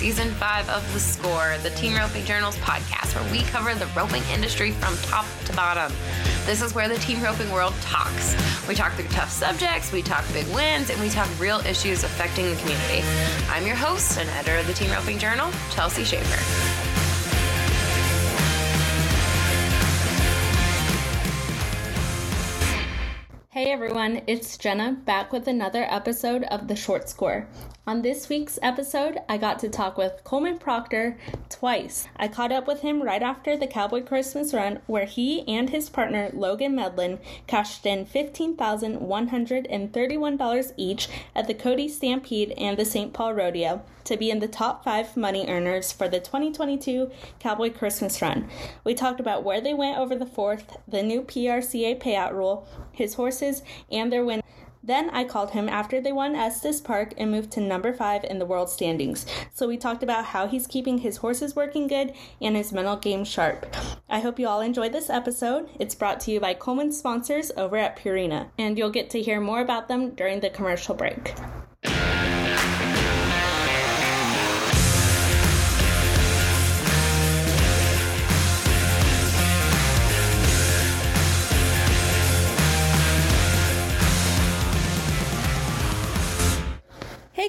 season five of The Score, the Team Roping Journals podcast, where we cover the roping industry from top to bottom. This is where the team roping world talks. We talk through tough subjects, we talk big wins, and we talk real issues affecting the community. I'm your host and editor of the Team Roping Journal, Chelsea Shaffer. Hey everyone, it's Jenna back with another episode of The Short Score. On this week's episode, I got to talk with Coleman Proctor twice. I caught up with him right after the Cowboy Christmas run, where he and his partner Logan Medlin cashed in $15,131 each at the Cody Stampede and the St. Paul Rodeo to be in the top five money earners for the 2022 Cowboy Christmas run. We talked about where they went over the fourth, the new PRCA payout rule, his horses, and their win. Then I called him after they won Estes Park and moved to number five in the world standings. So we talked about how he's keeping his horses working good and his mental game sharp. I hope you all enjoyed this episode. It's brought to you by Coleman sponsors over at Purina, and you'll get to hear more about them during the commercial break.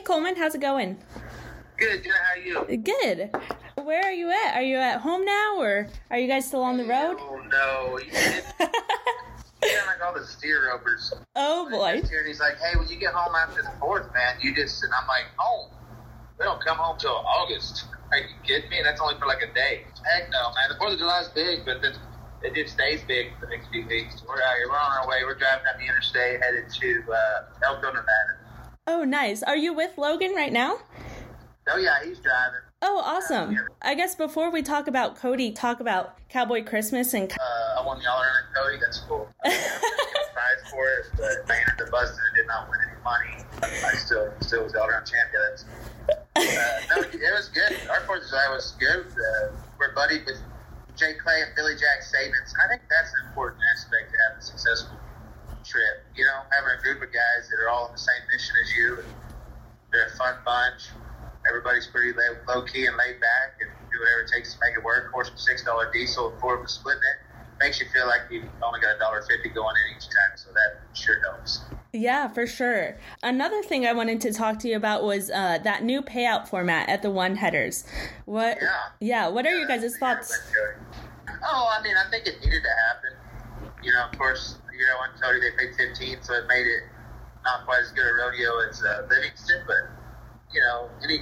Hey Coleman, how's it going? Good, good. How are you? Good. Where are you at? Are you at home now, or are you guys still on the road? Oh no, yeah, like all the steer ropers. Oh boy. And he's like, "Hey, when you get home after the fourth, man, you just..." And I'm like, "Home? We don't come home till August. Are you kidding me? That's only for like a day. Heck no, man. The Fourth of July is big, but then it just stays big for the next few weeks. We're out here. We're on our way. We're driving down the interstate, headed to uh, Elko, Nevada. Oh, nice. Are you with Logan right now? Oh yeah, he's driving. Oh, awesome. I guess before we talk about Cody, talk about Cowboy Christmas and. Uh, I won the all around Cody. That's cool. I prize for it, but man, the Busted did not win any money. I still still was all around champion. Uh, no, it was good. Our Fourth of July was good. Uh, we're buddied with Jake Clay and Billie Jack Saebens. I think that's an important aspect to have a successful trip. You know, having a group of guys that are all on the same mission as you. And they're a fun bunch. Everybody's pretty low key and laid back and do whatever it takes to make it work. Of course, six dollar diesel, four of us splitting it makes you feel like you've only got a dollar fifty going in each time. So that sure helps. Yeah, for sure. Another thing I wanted to talk to you about was uh, that new payout format at the one headers. What? Yeah. Yeah. What are yeah, you guys' thoughts? Oh, I mean, I think it needed to happen. You know, of course, you know, on Cody they paid 15, so it made it not quite as good a rodeo as uh, Livingston, but you know, any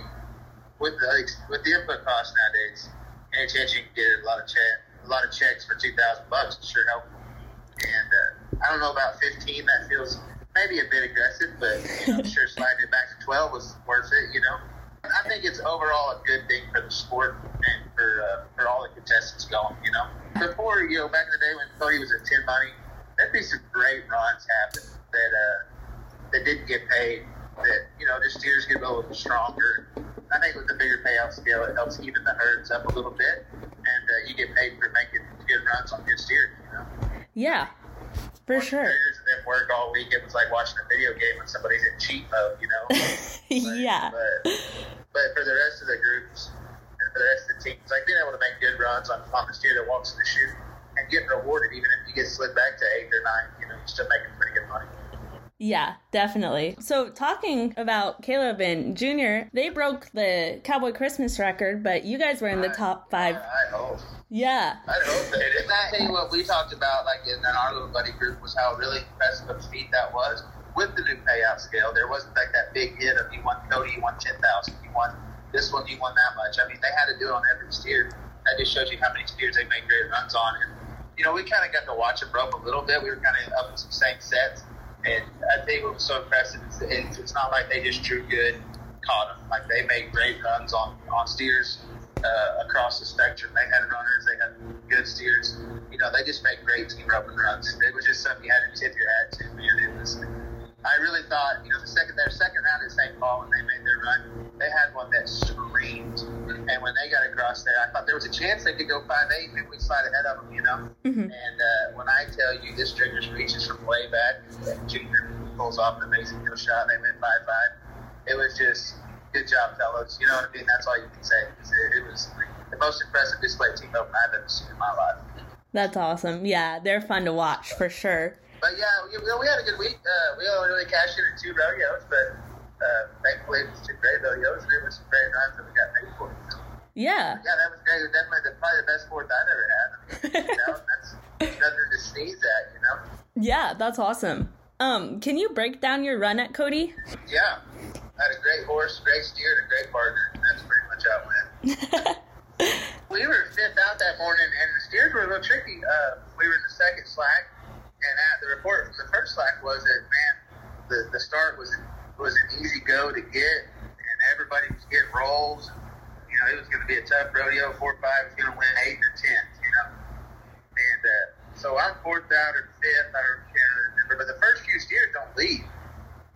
with the with the input costs nowadays, any chance you can get a lot of check, a lot of checks for two thousand bucks sure help. And uh, I don't know about 15. That feels maybe a bit aggressive, but you know, I'm sure sliding it back to 12 was worth it. You know, I think it's overall a good thing for the sport and for uh, for all the contestants going. You know, before you know, back in the day when Cody was at 10 money there'd be some great runs happen that uh, that didn't get paid. That you know, just steers get a little stronger. I think with the bigger payout scale, it helps even the herds up a little bit, and uh, you get paid for making good runs on good steers. You know. Yeah. For One sure. And then work all week. It was like watching a video game when somebody's in cheat mode, you know. but, yeah. But, but for the rest of the groups, and for the rest of the teams, like being able to make good runs on, on the steer that walks in the chute and getting rewarded even if you get slid back to eight or nine. You know, you're still making pretty good money. Yeah, definitely. So, talking about Kaleb and Junior, they broke the Cowboy Christmas record, but you guys were in the top five. I, I hope. Yeah. I hope they did. I tell you what we talked about, like in our little buddy group, was how really impressive of a feat that was with the new payout scale. There wasn't like that big hit of you won Cody, you won ten thousand, you won this one, you won that much. I mean, they had to do it on every steer. That just shows you how many steers they made great runs on. And you know, we kind of got to watch them rope a little bit. We were kind of up in some same sets. And I think what was so impressive is it's, it's not like they just drew good, caught them. Like they made great runs on, on steers uh, across the spectrum. They had runners, they had good steers. You know, they just made great team roping runs. It was just something you had to tip your hat to, man. It was, I really thought, you know, the second their second round at St. Paul when they made their run, they had one that screamed. And when they got across there, I thought there was a chance they could go five eight, maybe we slide ahead of them, you know. Mm-hmm. And uh, when I tell you this Driggers reaches from way back, Junior pulls off an amazing kill shot, and they went five five. It was just good job, fellas. You know what I mean? That's all you can say. It, it was the most impressive display team open I've ever seen in my life. That's awesome. Yeah, they're fun to watch for sure. But yeah, we, we had a good week. Uh, we only really cashed in at two rodeos, but uh, thankfully it was two great rodeos, was some great runs that we got paid for. Yeah. Yeah, that was great. It was definitely the, probably the best fourth I've ever had. I mean, you know, that's nothing to sneeze at, you know? Yeah, that's awesome. Um, can you break down your run at Cody? Yeah. I had a great horse, great steer, and a great partner. That's pretty much how it went. we were fifth out that morning, and the steers were a little tricky. Uh, we were in the second slack, and at the report from the first slack was that, man, the, the start was was an easy go to get, and everybody was getting rolls. You know, it was going to tough. Four five was going to win eight or ten, you know. And uh, so I'm fourth out or fifth. I don't remember, but the first few steers don't leave,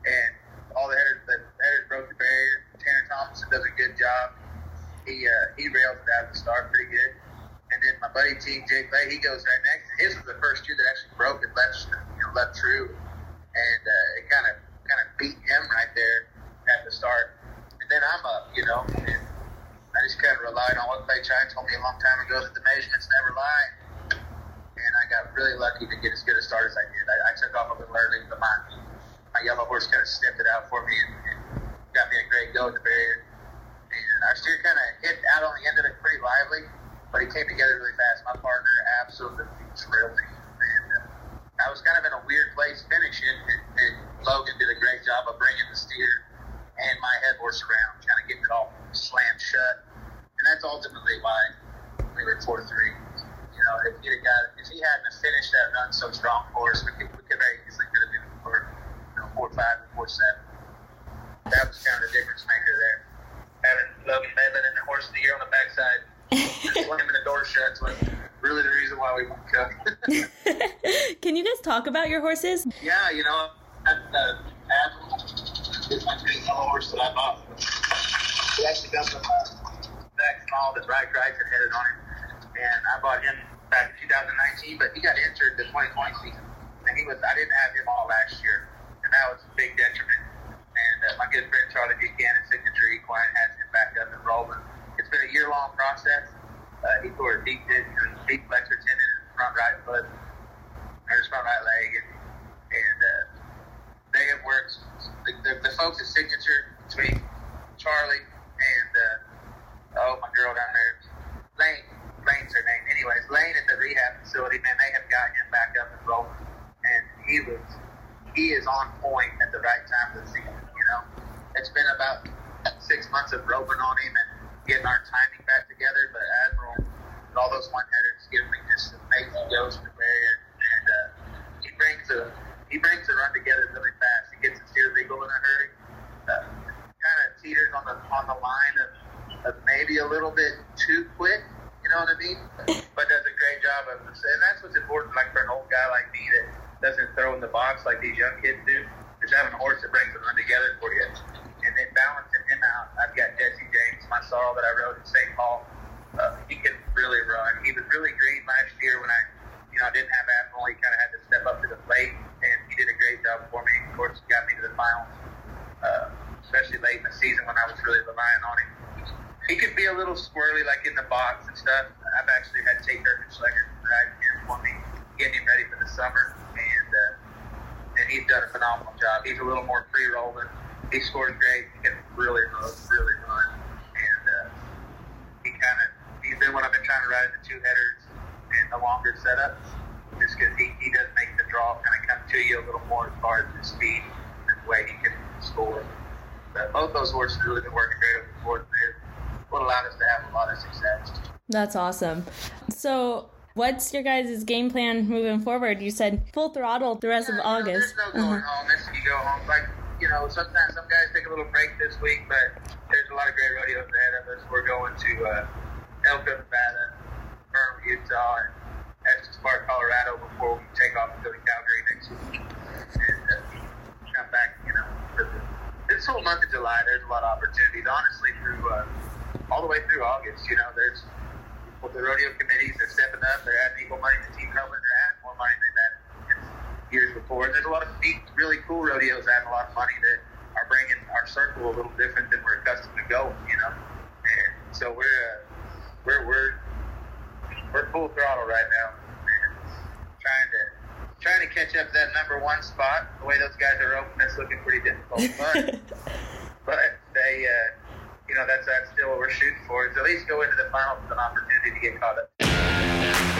and all the headers, the headers broke the barrier. Tanner Thompson does a good job. He uh, he rails it out of the start pretty good. And then my buddy Team Jake Clay, he goes right next. His was the first year that actually broke and left, you know, left true, and uh, it kind of kind of beat him right there at the start. And then I'm up, you know, and I just kind of relied on what Clay Chine told me a long time ago that the measurements never lie. And I got really lucky to get as good a start as I did. I, I took off a little early, but my my yellow horse kind of sniffed it out for me and, and got me a great go at the barrier. And our steer kind of hit out on the end of it pretty lively, but he came together really fast. My partner absolutely thrilled me. And uh, I was kind of in a weird place finishing, and, and Logan did a great job of bringing the steer and my head horse around, kind of getting it all slammed shut. And that's ultimately why we were 4 3. You know, if he'd have got, if he hadn't finished that run so strong for us, we could, we could very easily could have been for you know, four five and four seven. That was kind of the difference maker there. Having Logan Medlin and the horse of the year on the backside, slamming the door shut was really the reason why we won Cup. Can you guys talk about your horses? yeah, you know, uh, Apple my great yellow horse that I bought. He actually from uh, back small that Ryan Kreitzer headed on him, and I bought him back in 2019, but he got injured the 2020 season, and he was I didn't have him all last year, and that was a big detriment. And uh, my good friend Charlie Buchanan, Signature Equine, has him back up and rolling. It's been a year long process. Uh, he tore a deep, deep flexor tendon in his front right foot, or his front right leg, and, and uh, they have worked. The, the, the folks at Signature, between Charlie and uh, oh my girl down there, Lane. Lane's her name. Anyways, Lane at the rehab facility, man, they have got him back up and rolling, and he was he is on point at the right time of the season. You know, it's been about six months of roping on him and getting our timing back together. But Admiral and all those one headers give me just amazing goes to the barrier, and uh, a he brings the run together really fast. He gets the steer legal in a hurry. Uh, kind of teeters on the on the line of, of maybe a little bit too quick. You know what I mean? But does a great job of, and that's what's important. Like for an old guy like me that doesn't throw in the box like these young kids do, is having a horse that brings the run together for you, and then balancing him out. I've got Jesse James, my sorrel that I rode in St. Paul. Uh, he can really run. He was really green last year when I, you know, I didn't have Admiral. He kind of had to step up to the plate, and he did a great job for me. Of course, he got me to the finals, uh, especially late in the season when I was really relying on him. He could be a little squirrely, like in the box and stuff. I've actually had Tate Kirchenschlager him here for me, getting him ready for the summer, and uh, and he's done a phenomenal job. He's a little more pre-rolling. He scores great. He can really run, really run, and uh, he kind of he's been what I've been trying to ride the two headers the longer setups, just because he, he does make the draw kind of come to you a little more as far as his speed and the way he can score. But both those horses have really been working great over the course. They're what allowed us to have a lot of success. That's awesome. So, what's your guys' game plan moving forward? You said full throttle the rest Yeah, of August. There's no going Uh-huh. home. It's, you go home. Like, you know, sometimes some guys take a little break this week, but there's a lot of great rodeos ahead of us. We're going to uh, Elko, Nevada, Vernal, Utah, and Park, Colorado before we take off and go to Calgary next week. And uh, come back, you know, for the, this whole month of July, there's a lot of opportunities. Honestly, through uh, all the way through August, you know, there's well, the rodeo committees are stepping up. They're adding equal money to team development. They're adding more money than they've had years before. And there's a lot of neat, really cool rodeos adding a lot of money that are bringing our circle a little different than we're accustomed to going, you know. And so we're uh, we're we're we're full throttle right now, trying to trying to catch up to that number one spot. The way those guys are open, it's looking pretty difficult, but but they. Uh, you know, that's that's still what we're shooting for. Is at least go into the finals with an opportunity to get caught up.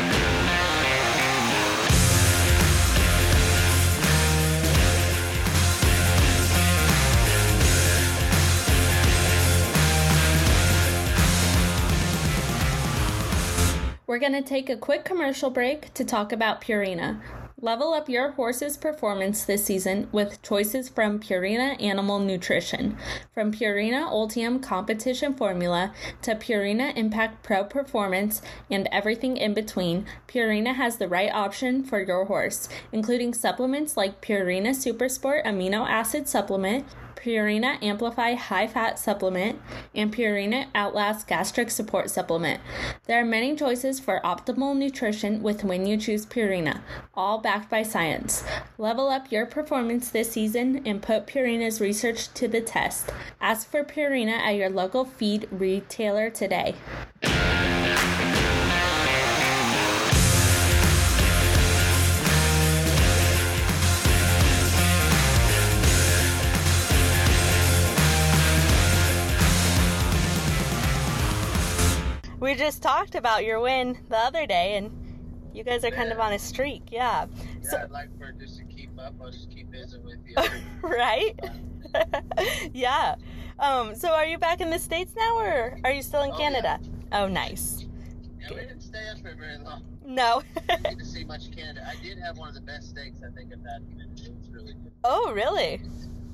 We're going to take a quick commercial break to talk about Purina. Level up your horse's performance this season with choices from Purina Animal Nutrition. From Purina Ultium Competition Formula to Purina Impact Pro Performance and everything in between, Purina has the right option for your horse, including supplements like Purina Supersport Amino Acid Supplement, Purina Amplify High Fat Supplement, and Purina Outlast Gastric Support Supplement. There are many choices for optimal nutrition with when you choose Purina, all backed by science. Level up your performance this season and put Purina's research to the test. Ask for Purina at your local feed retailer today. We just talked about your win the other day, and you guys are kind of on a streak, yeah. Yeah, So- I'd like for just to keep up. I'll just keep visiting with you. right? yeah. Um, so are you back in the States now or are you still in Oh, Canada? Oh, nice. yeah, we didn't stay up there very long. No. Didn't get to see much Canada. I did have one of the best steaks I think I've had. It was really good. oh, really?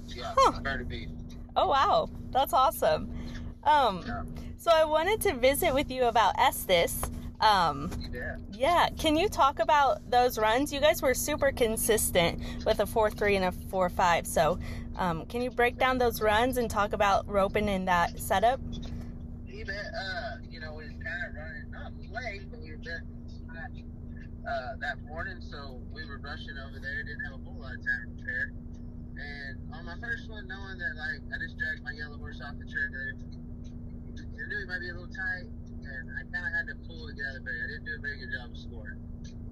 Yeah, Huh. beef. Oh, wow. That's awesome. Um, so I wanted to visit with you about Estes. Um, did. yeah, can you talk about those runs? You guys were super consistent with a 4 3 and a 4 5. So, um, can you break down those runs and talk about roping in that setup? You. Uh, you know, we kind of running not late, but we were there uh, that morning, so we were rushing over there. Didn't have a whole lot of time to prepare. And on my first one, knowing that like I just dragged my yellow horse off the trigger, knew he might be a little tight, and I kind of had to pull to get out of the barrier. I didn't do a very good job of scoring,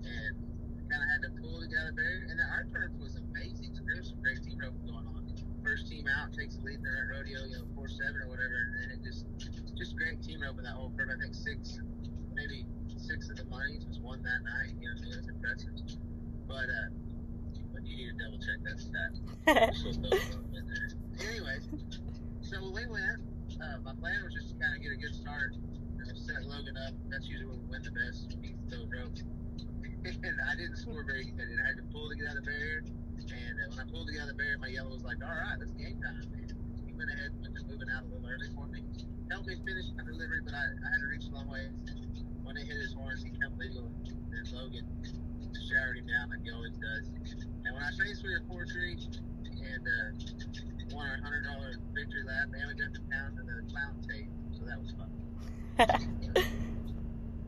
and I kind of had to pull to get out of the barrier. And our turf was amazing. So there was some great team roping going on. First team out takes the lead in the rodeo, you know, four seven or whatever, and it just just great team roping that whole curve. I think six, maybe six of the monies was won that night. You know, it was impressive. But uh, but you need to double check that stat. So those were in there. Anyways, so we went. My plan was just to kind of get a good start, set Logan up. That's usually when we win the best. He throws ropes. and I didn't score very good. And I had to pull to get out of the barrier. And uh, when I pulled to get out of the barrier, my yellow was like, all right, it's game time. And he went ahead and was moving out a little early for me. Helped me finish my delivery, but I, I had to reach a long way. When they hit his horns, he kept legal. And Logan showered him down like he always does. And when I finished with a four tree and uh, won a hundred dollar victory lap, and we got the pound and the clown tape, so that was fun.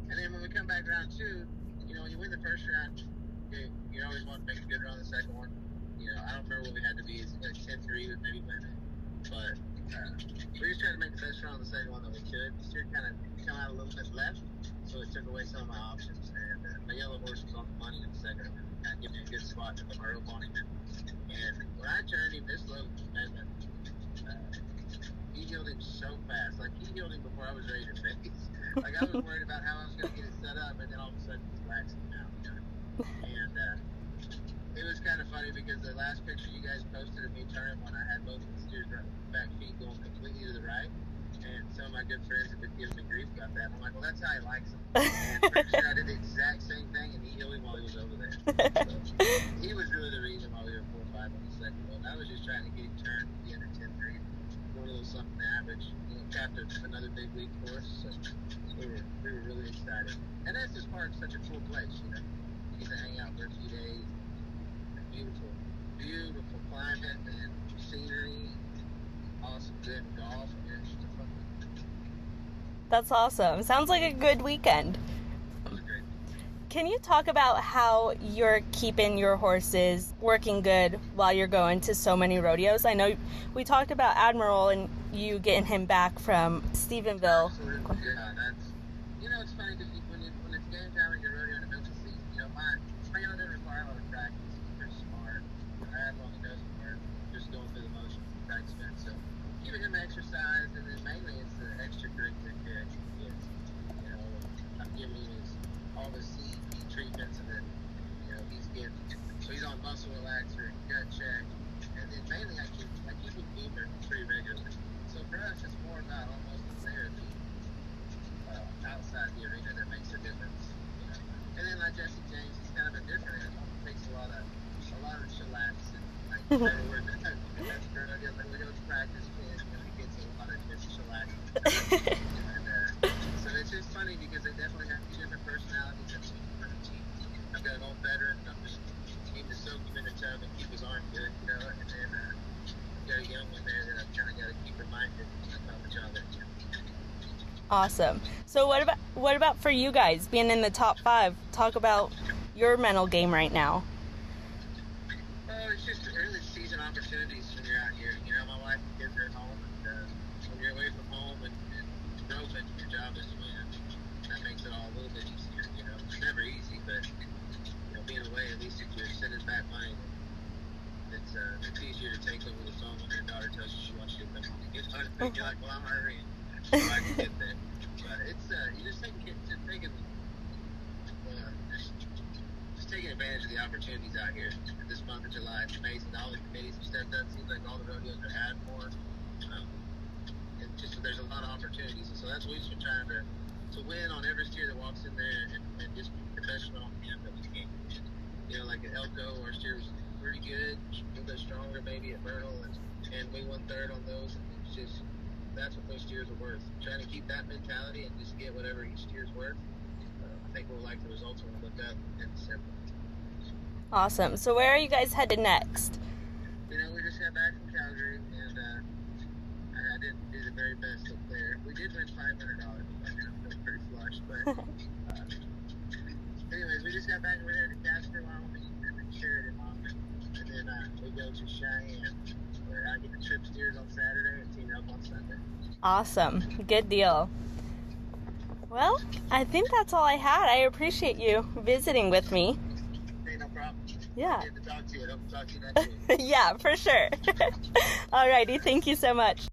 And then when we come back round two, you know, when you win the first round, you, you always want to make a good run the second one. You know, I don't remember what we had to be. It's like 10 3 with maybe win. But uh, we just tried to make the best run on the second one that we could. Steer kind of come out a little bit left, so it took away some of my options. And uh, my yellow horse was on the money in the second, and kind of gave me a good spot to put my rope on him. And when I turned him, this low man, uh, he healed him so fast. Like he healed him before I was ready to face. Like I was worried about how I was going to get it set up, and then all of a sudden he's waxing out. You know? And uh, it was kind of funny because the last picture you guys posted of me turning when I had both of the steers' back feet going completely to the right. And some of my good friends have been giving me grief about that. I'm like, well, that's how he likes them. And I did the exact same thing, and he healed him while he was over there. So, he was really the reason why we were 4 5 on the second one. To get him turned at the end of 10 3, going a little something average. You know, another big week for us. So we were, we were really excited. And that's just part of such a cool place, you know. You get to hang out for a few days. Beautiful, beautiful climate and scenery. Awesome, good golf. Yeah, it's just a fun That's awesome. Sounds like a good weekend. Can you talk about how you're keeping your horses working good while you're going to so many rodeos? I know we talked about Admiral and you getting him back from Stephenville. Absolutely. Yeah, that's you know it's funny because when, when it's game time and you're rodeo in the of season, you know my smart. Work, just going through the motion practice bit. So giving him exercise and then mainly it's the. You know, I'm giving his all the Treatments and then you know he's getting so he's on muscle relaxer, gut check, and then mainly I keep I keep him beamer pretty regularly. So for us, it's more about almost the therapy uh, outside the arena that makes a difference. You know? And then like Jesse James, he's kind of a different animal. He takes a lot of a lot of chillax and like better word than that. That's a good idea. Like we go to practice, kid, you know, he gets a lot of just chillax. and, uh, so it's just funny because they definitely have two different personalities and two different teams. I've got an old veteran. I'm just need to soak him in the tub and keep his arm good, you know. And then uh, I've got a young one there that I've kind of got to keep reminded about the job that Awesome. So what about what about for you guys being in the top five? Talk about your mental game right now. Oh, it's just early season opportunities when you're out here. You know, my wife and kids are at home, and uh, when you're away from home and, and roving, your job is to win. That makes it all a little bit easier. You know, it's never easy, but you know, being away, at least if you're sending back money, it's uh, it's easier to take over the phone when your daughter tells you she wants you to come home and get on. And you're like, well, I'm hurrying so I can get there. It's uh, you just taking just taking uh, just, just taking advantage of the opportunities out here. This month of July, it's amazing. All the committees have stepped up. Seems like all the rodeos are adding more. Um, and just there's a lot of opportunities, and so that's what we've been trying to to win on every steer that walks in there, and, and just be professional on the end that we can. You know, like at Elko, our steer was pretty good, a little bit stronger maybe at Myrtle, and, and we won third on those. And it's just that's what those steers are worth. Trying to keep that mentality and just get whatever each steer's worth. Uh, I think we'll like the results when we look up in December. Awesome. So where are you guys headed next? You know, we just got back from Calgary, and uh, I didn't do the very best up there. We did win five hundred dollars. I feel pretty flush, but uh, anyways, we just got back. We're headed to Casper, Wyoming, and then Sheridan, Wyoming, and then uh, we go to Cheyenne, where I get the trip steers on Saturday team up on Sunday. Awesome. Good deal. Well, I think that's all I had. I appreciate you visiting with me. Hey, no. Yeah. To to you. I hope to talk to you next week. yeah, for sure. Alrighty, thank you so much.